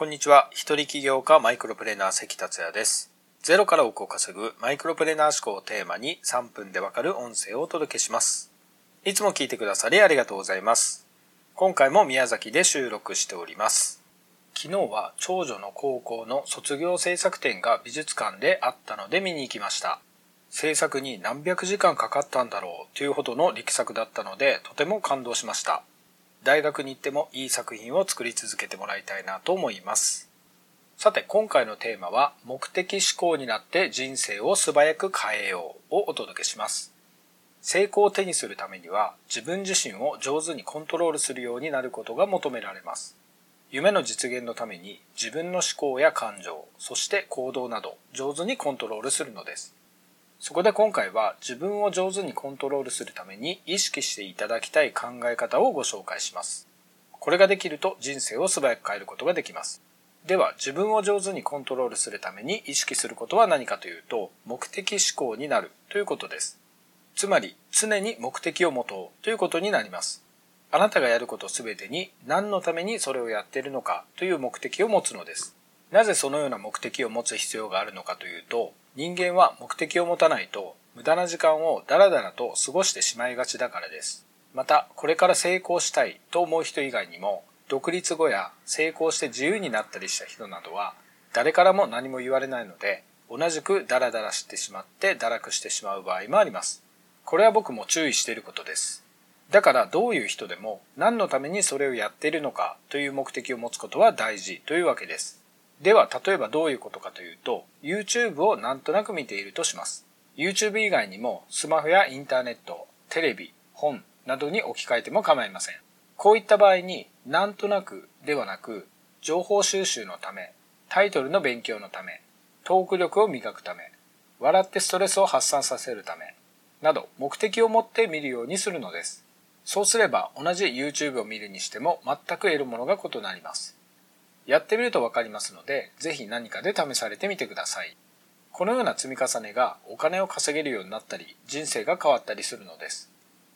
こんにちは。一人起業家マイクロプレーナー関達也です。ゼロから億を稼ぐマイクロプレーナー思考をテーマに3分でわかる音声をお届けします。いつも聞いてくださりありがとうございます。今回も宮崎で収録しております。昨日は長女の高校の卒業制作展が美術館であったので見に行きました。制作に何百時間かかったんだろうというほどの力作だったのでとても感動しました。大学に行ってもいい作品を作り続けてもらいたいなと思います。さて今回のテーマは目的思考になって人生を素早く変えようをお届けします。成功を手にするためには自分自身を上手にコントロールするようになることが求められます。夢の実現のために自分の思考や感情、そして行動など上手にコントロールするのです。そこで今回は自分を上手にコントロールするために意識していただきたい考え方をご紹介します。これができると人生を素早く変えることができます。では自分を上手にコントロールするために意識することは何かというと目的思考になるということです。つまり常に目的を持とうということになります。あなたがやることすべてに何のためにそれをやっているのかという目的を持つのです。なぜそのような目的を持つ必要があるのかというと人間は目的を持たないと無駄な時間をダラダラと過ごしてしまいがちだからです。またこれから成功したいと思う人以外にも独立後や成功して自由になったりした人などは誰からも何も言われないので同じくダラダラしてしまって堕落してしまう場合もあります。これは僕も注意していることです。だからどういう人でも何のためにそれをやっているのかという目的を持つことは大事というわけです。では例えばどういうことかというと YouTube をなんとなく見ているとします。YouTube 以外にもスマホやインターネット、テレビ、本などに置き換えても構いません。こういった場合になんとなくではなく情報収集のため、タイトルの勉強のため、トーク力を磨くため、笑ってストレスを発散させるため、など目的を持って見るようにするのです。そうすれば同じ YouTube を見るにしても全く得るものが異なります。やってみるとわかりますので、ぜひ何かで試されてみてください。このような積み重ねがお金を稼げるようになったり、人生が変わったりするのです。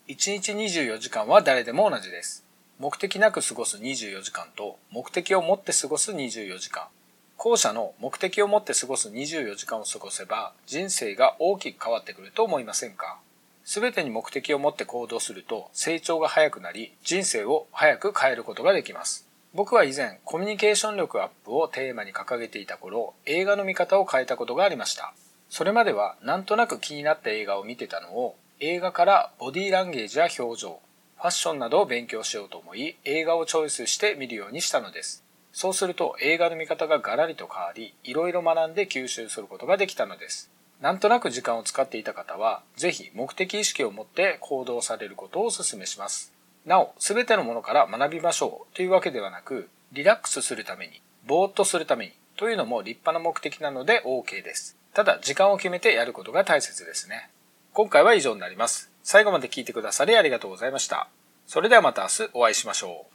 1日24時間は誰でも同じです。目的なく過ごす24時間と目的を持って過ごす24時間。後者の目的を持って過ごす24時間を過ごせば人生が大きく変わってくると思いませんか？すべてに目的を持って行動すると成長が早くなり人生を早く変えることができます。僕は以前コミュニケーション力アップをテーマに掲げていた頃映画の見方を変えたことがありました。それまではなんとなく気になった映画を見てたのを映画からボディーランゲージや表情、ファッションなどを勉強しようと思い映画をチョイスして見るようにしたのです。そうすると映画の見方がガラリと変わり、いろいろ学んで吸収することができたのです。なんとなく時間を使っていた方は、ぜひ目的意識を持って行動されることをお勧めします。なお、すべてのものから学びましょうというわけではなく、リラックスするために、ぼーっとするためにというのも立派な目的なので OK です。ただ、時間を決めてやることが大切ですね。今回は以上になります。最後まで聞いてくださりありがとうございました。それではまた明日お会いしましょう。